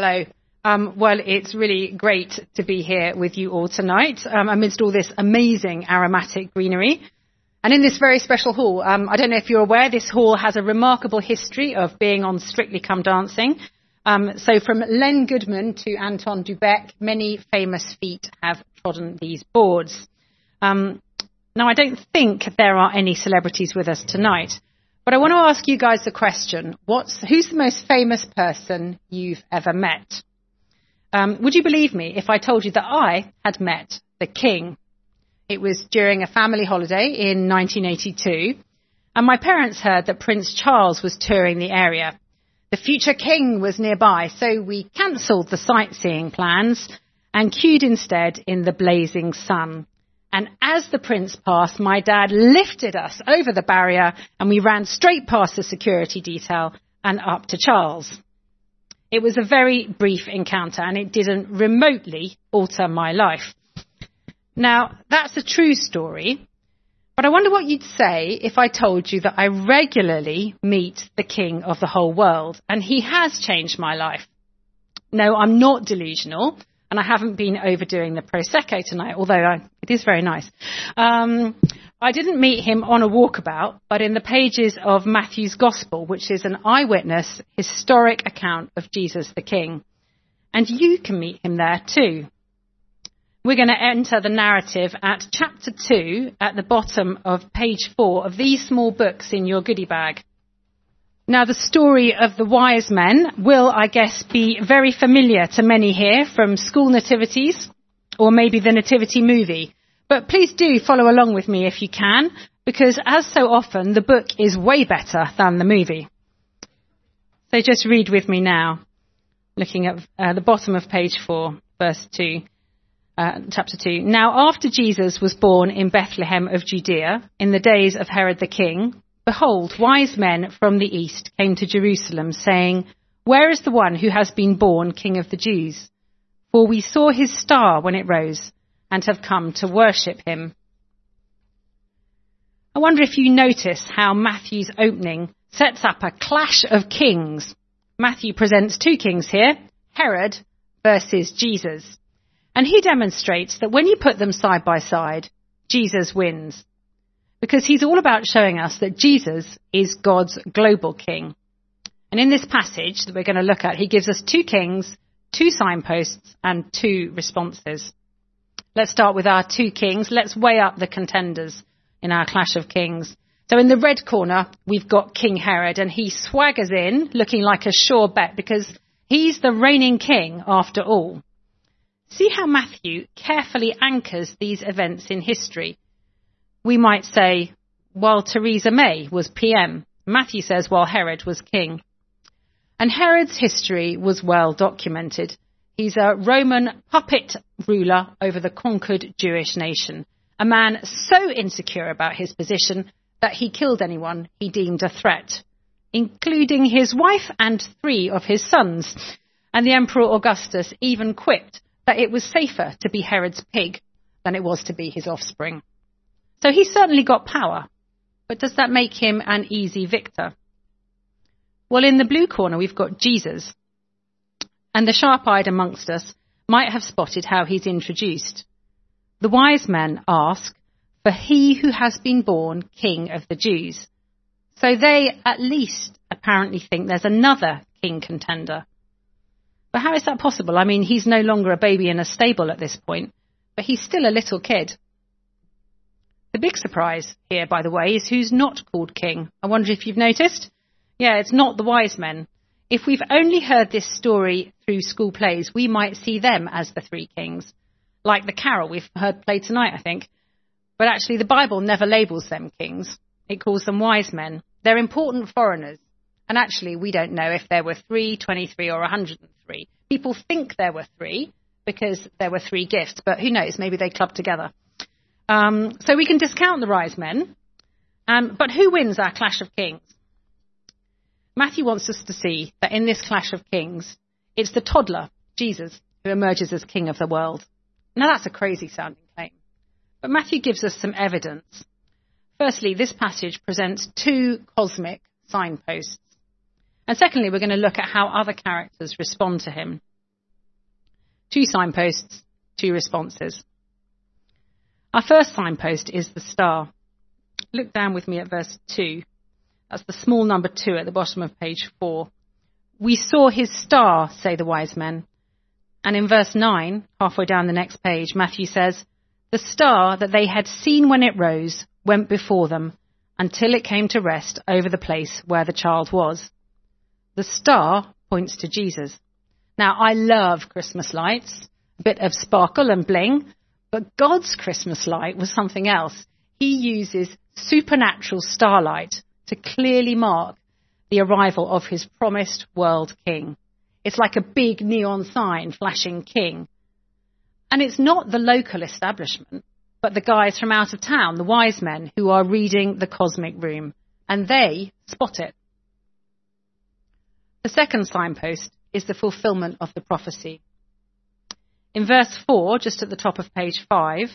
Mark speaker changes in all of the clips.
Speaker 1: Hello. Um, well, it's really great to be here with you all tonight um, amidst all this amazing aromatic greenery. And in this very special hall, um, I don't know if you're aware, this hall has a remarkable history of being on Strictly Come Dancing. Um, so from Len Goodman to Anton du Beke, many famous feet have trodden these boards. Um, now, I don't think there are any celebrities with us tonight, but I want to ask you guys the question: What's who's the most famous person you've ever met? Um, would you believe me if I told you that I had met the King? It was during a family holiday in 1982, and my parents heard that Prince Charles was touring the area. The future king was nearby, so we cancelled the sightseeing plans and queued instead in the blazing sun. And as the prince passed, my dad lifted us over the barrier and we ran straight past the security detail and up to Charles. It was a very brief encounter and it didn't remotely alter my life. Now, that's a true story, but I wonder what you'd say if I told you that I regularly meet the king of the whole world and he has changed my life. No, I'm not delusional and I haven't been overdoing the Prosecco tonight, although I, it is very nice. Um, I didn't meet him on a walkabout, but in the pages of Matthew's Gospel, which is an eyewitness, historic account of Jesus the King. And you can meet him there too. We're going to enter the narrative at chapter 2 at the bottom of page 4 of these small books in your goodie bag. Now, the story of the wise men will, I guess, be very familiar to many here from school nativities or maybe the nativity movie. But please do follow along with me if you can, because as so often, the book is way better than the movie. So just read with me now, looking at uh, the bottom of page 4, verse 2 uh, chapter 2. Now, after Jesus was born in Bethlehem of Judea, in the days of Herod the king, behold, wise men from the east came to Jerusalem, saying, Where is the one who has been born king of the Jews? For we saw his star when it rose, and have come to worship him. I wonder if you notice how Matthew's opening sets up a clash of kings. Matthew presents two kings here, Herod versus Jesus. And he demonstrates that when you put them side by side, Jesus wins. Because he's all about showing us that Jesus is God's global king. And in this passage that we're going to look at, he gives us two kings, two signposts, and two responses. Let's start with our two kings. Let's weigh up the contenders in our clash of kings. So in the red corner, we've got King Herod, and he swaggers in looking like a sure bet because he's the reigning king after all. See how Matthew carefully anchors these events in history. We might say, while Theresa May was PM, Matthew says while Herod was king. And Herod's history was well documented. He's a Roman puppet ruler over the conquered Jewish nation, a man so insecure about his position that he killed anyone he deemed a threat, including his wife and three of his sons. And the Emperor Augustus even quipped that it was safer to be Herod's pig than it was to be his offspring. So he certainly got power, but does that make him an easy victor? Well, in the blue corner, we've got Jesus, and the sharp eyed amongst us might have spotted how he's introduced. The wise men ask for he who has been born king of the Jews. So they at least apparently think there's another king contender. But how is that possible? I mean, he's no longer a baby in a stable at this point, but he's still a little kid. The big surprise here, by the way, is who's not called king. I wonder if you've noticed. Yeah, it's not the wise men. If we've only heard this story through school plays, we might see them as the three kings, like the carol we've heard played tonight, I think. But actually, the Bible never labels them kings. It calls them wise men. They're important foreigners. And actually, we don't know if there were three, 23, or 103. People think there were three because there were three gifts, but who knows? Maybe they clubbed together. Um, so we can discount the wise men. Um, but who wins our clash of kings? Matthew wants us to see that in this clash of kings, it's the toddler, Jesus, who emerges as king of the world. Now that's a crazy sounding claim. But Matthew gives us some evidence. Firstly, this passage presents two cosmic signposts. And secondly, we're going to look at how other characters respond to him. Two signposts, two responses. Our first signpost is the star. Look down with me at verse 2. That's the small number 2 at the bottom of page 4. We saw his star, say the wise men. And in verse 9, halfway down the next page, Matthew says, The star that they had seen when it rose went before them until it came to rest over the place where the child was. The star points to Jesus. Now, I love Christmas lights, a bit of sparkle and bling, but God's Christmas light was something else. He uses supernatural starlight to clearly mark the arrival of his promised world king. It's like a big neon sign flashing king. And it's not the local establishment, but the guys from out of town, the wise men who are reading the cosmic room, and they spot it. The second signpost is the fulfillment of the prophecy. In verse 4, just at the top of page 5,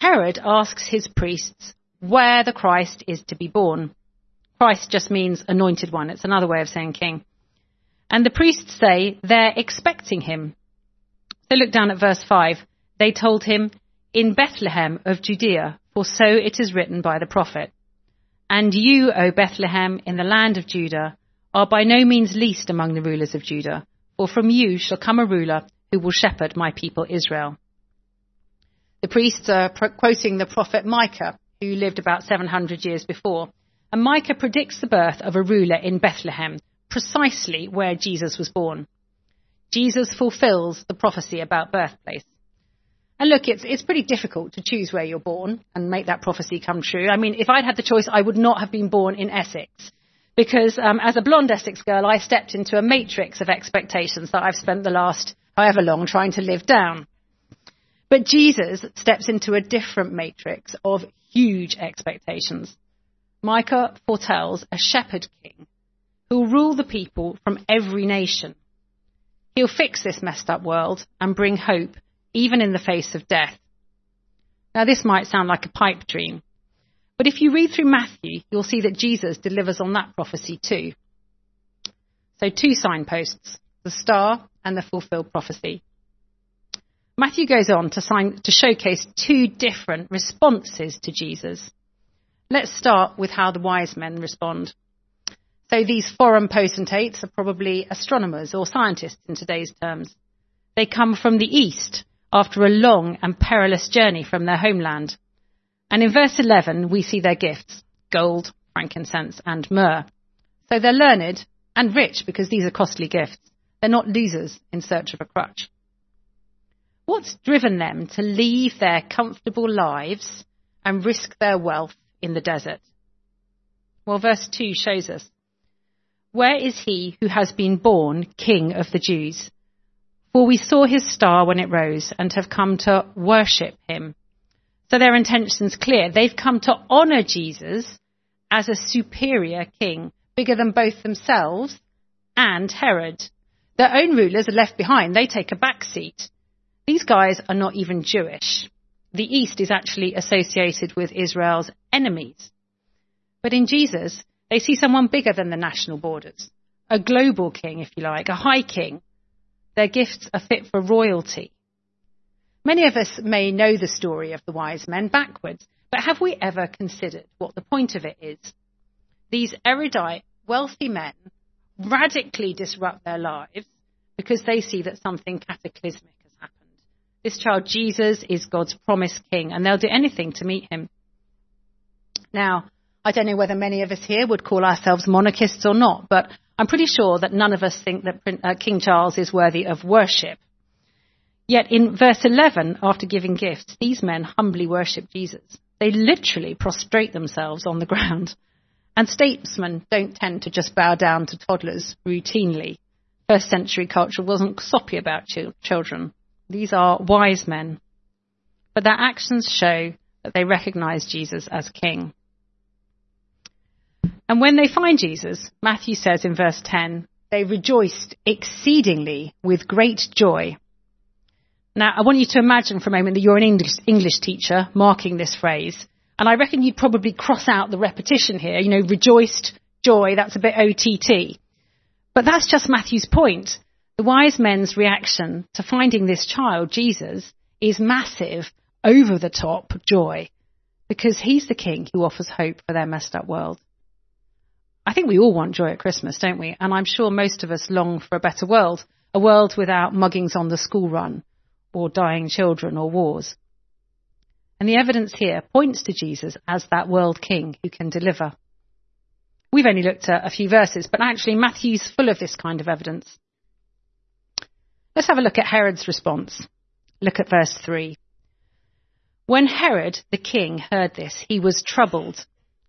Speaker 1: Herod asks his priests where the Christ is to be born. Christ just means anointed one. It's another way of saying king. And the priests say they're expecting him. So look down at verse 5. They told him, In Bethlehem of Judea, for so it is written by the prophet. And you, O Bethlehem, in the land of Judah, are by no means least among the rulers of Judah, for from you shall come a ruler who will shepherd my people Israel. The priests are quoting the prophet Micah, who lived about 700 years before, and Micah predicts the birth of a ruler in Bethlehem, precisely where Jesus was born. Jesus fulfills the prophecy about birthplace. And look, it's, it's pretty difficult to choose where you're born and make that prophecy come true. I mean, if I'd had the choice, I would not have been born in Essex because um, as a blonde Essex girl, I stepped into a matrix of expectations that I've spent the last however long trying to live down. But Jesus steps into a different matrix of huge expectations. Micah foretells a shepherd king who will rule the people from every nation. He'll fix this messed up world and bring hope even in the face of death. Now this might sound like a pipe dream, but if you read through Matthew, you'll see that Jesus delivers on that prophecy too. So two signposts, the star and the fulfilled prophecy. Matthew goes on to, sign, to showcase two different responses to Jesus. Let's start with how the wise men respond. So these foreign potentates are probably astronomers or scientists in today's terms. They come from the east after a long and perilous journey from their homeland. And in verse 11, we see their gifts gold, frankincense, and myrrh. So they're learned and rich because these are costly gifts. They're not losers in search of a crutch. What's driven them to leave their comfortable lives and risk their wealth in the desert? Well, verse 2 shows us. Where is he who has been born King of the Jews? For we saw his star when it rose and have come to worship him. So their intention's clear. They've come to honour Jesus as a superior king, bigger than both themselves and Herod. Their own rulers are left behind. They take a back seat. These guys are not even Jewish. The East is actually associated with Israel's enemies. But in Jesus, they see someone bigger than the national borders. A global king, if you like, a high king. Their gifts are fit for royalty. Many of us may know the story of the wise men backwards, but have we ever considered what the point of it is? These erudite, wealthy men radically disrupt their lives because they see that something cataclysmic. This child, Jesus, is God's promised king, and they'll do anything to meet him. Now, I don't know whether many of us here would call ourselves monarchists or not, but I'm pretty sure that none of us think that uh, King Charles is worthy of worship. Yet in verse 11, after giving gifts, these men humbly worship Jesus. They literally prostrate themselves on the ground. And statesmen don't tend to just bow down to toddlers routinely. First century culture wasn't soppy about children. These are wise men. But their actions show that they recognize Jesus as king. And when they find Jesus, Matthew says in verse 10, they rejoiced exceedingly with great joy. Now, I want you to imagine for a moment that you're an English, teacher marking this phrase. And I reckon you'd probably cross out the repetition here. You know, rejoiced, joy, that's a bit OTT. But that's just Matthew's point. The wise men's reaction to finding this child, Jesus, is massive, over the top joy because he's the king who offers hope for their messed up world. I think we all want joy at Christmas, don't we? And I'm sure most of us long for a better world, a world without muggings on the school run, or dying children, or wars. And the evidence here points to Jesus as that world king who can deliver. We've only looked at a few verses, but actually Matthew's full of this kind of evidence. Let's have a look at Herod's response. Look at verse 3. When Herod the king heard this, he was troubled,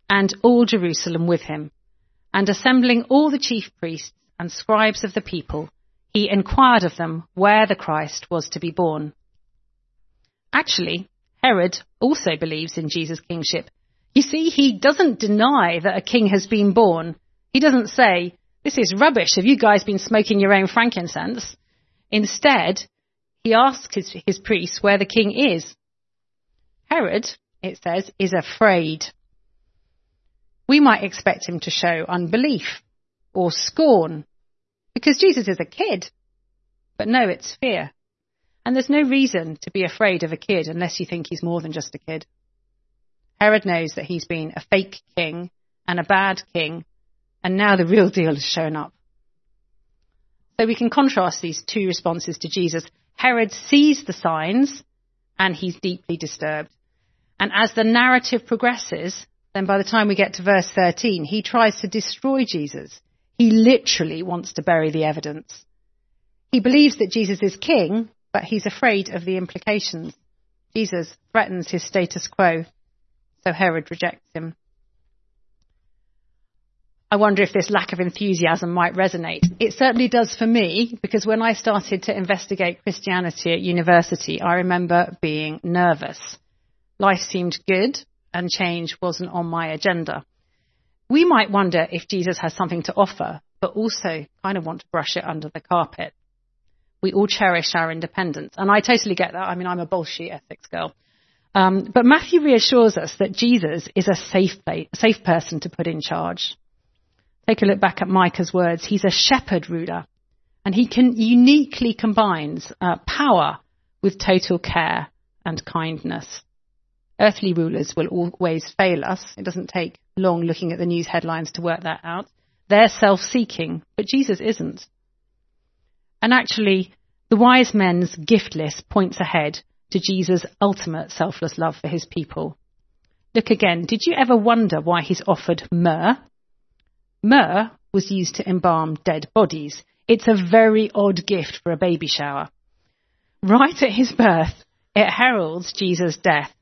Speaker 1: and all Jerusalem with him. And assembling all the chief priests and scribes of the people, he inquired of them where the Christ was to be born. Actually, Herod also believes in Jesus' kingship. You see, he doesn't deny that a king has been born. He doesn't say, This is rubbish. Have you guys been smoking your own frankincense? Instead, he asks his, his priests where the king is. Herod, it says, is afraid. We might expect him to show unbelief or scorn because Jesus is a kid. But no, it's fear. And there's no reason to be afraid of a kid unless you think he's more than just a kid. Herod knows that he's been a fake king and a bad king, and now the real deal has shown up. So we can contrast these two responses to Jesus. Herod sees the signs and he's deeply disturbed. And as the narrative progresses, then by the time we get to verse 13, he tries to destroy Jesus. He literally wants to bury the evidence. He believes that Jesus is king, but he's afraid of the implications. Jesus threatens his status quo, so Herod rejects him. I wonder if this lack of enthusiasm might resonate. It certainly does for me, because when I started to investigate Christianity at university, I remember being nervous. Life seemed good, and change wasn't on my agenda. We might wonder if Jesus has something to offer, but also kind of want to brush it under the carpet. We all cherish our independence, and I totally get that. I mean, I'm a bullshit Essex girl. Um, but Matthew reassures us that Jesus is a safe, safe person to put in charge. Take a look back at Micah's words. He's a shepherd ruler, and he can uniquely combines uh, power with total care and kindness. Earthly rulers will always fail us. It doesn't take long looking at the news headlines to work that out. They're self-seeking, but Jesus isn't. And actually, the wise men's gift list points ahead to Jesus' ultimate selfless love for his people. Look again. Did you ever wonder why he's offered myrrh Myrrh was used to embalm dead bodies. It's a very odd gift for a baby shower. Right at his birth, it heralds Jesus' death.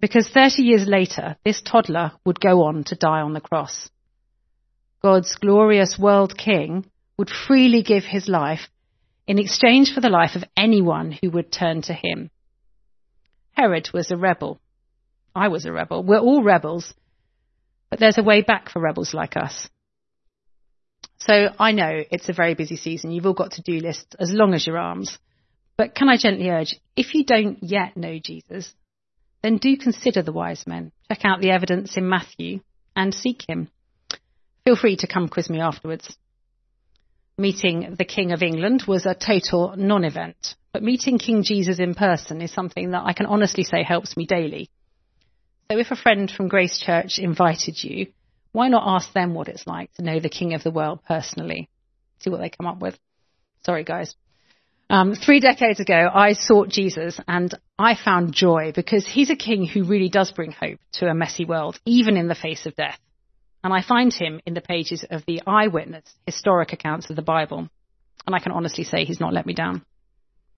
Speaker 1: Because 30 years later, this toddler would go on to die on the cross. God's glorious world king would freely give his life in exchange for the life of anyone who would turn to him. Herod was a rebel. I was a rebel. We're all rebels but there's a way back for rebels like us. So I know it's a very busy season. You've all got to do lists as long as your arms. But can I gently urge, if you don't yet know Jesus, then do consider the wise men. Check out the evidence in Matthew and seek him. Feel free to come quiz me afterwards. Meeting the King of England was a total non-event, but meeting King Jesus in person is something that I can honestly say helps me daily. So if a friend from Grace Church invited you, why not ask them what it's like to know the King of the world personally? See what they come up with. Sorry, guys. Um, three decades ago, I sought Jesus and I found joy because he's a king who really does bring hope to a messy world, even in the face of death. And I find him in the pages of the eyewitness historic accounts of the Bible. And I can honestly say he's not let me down.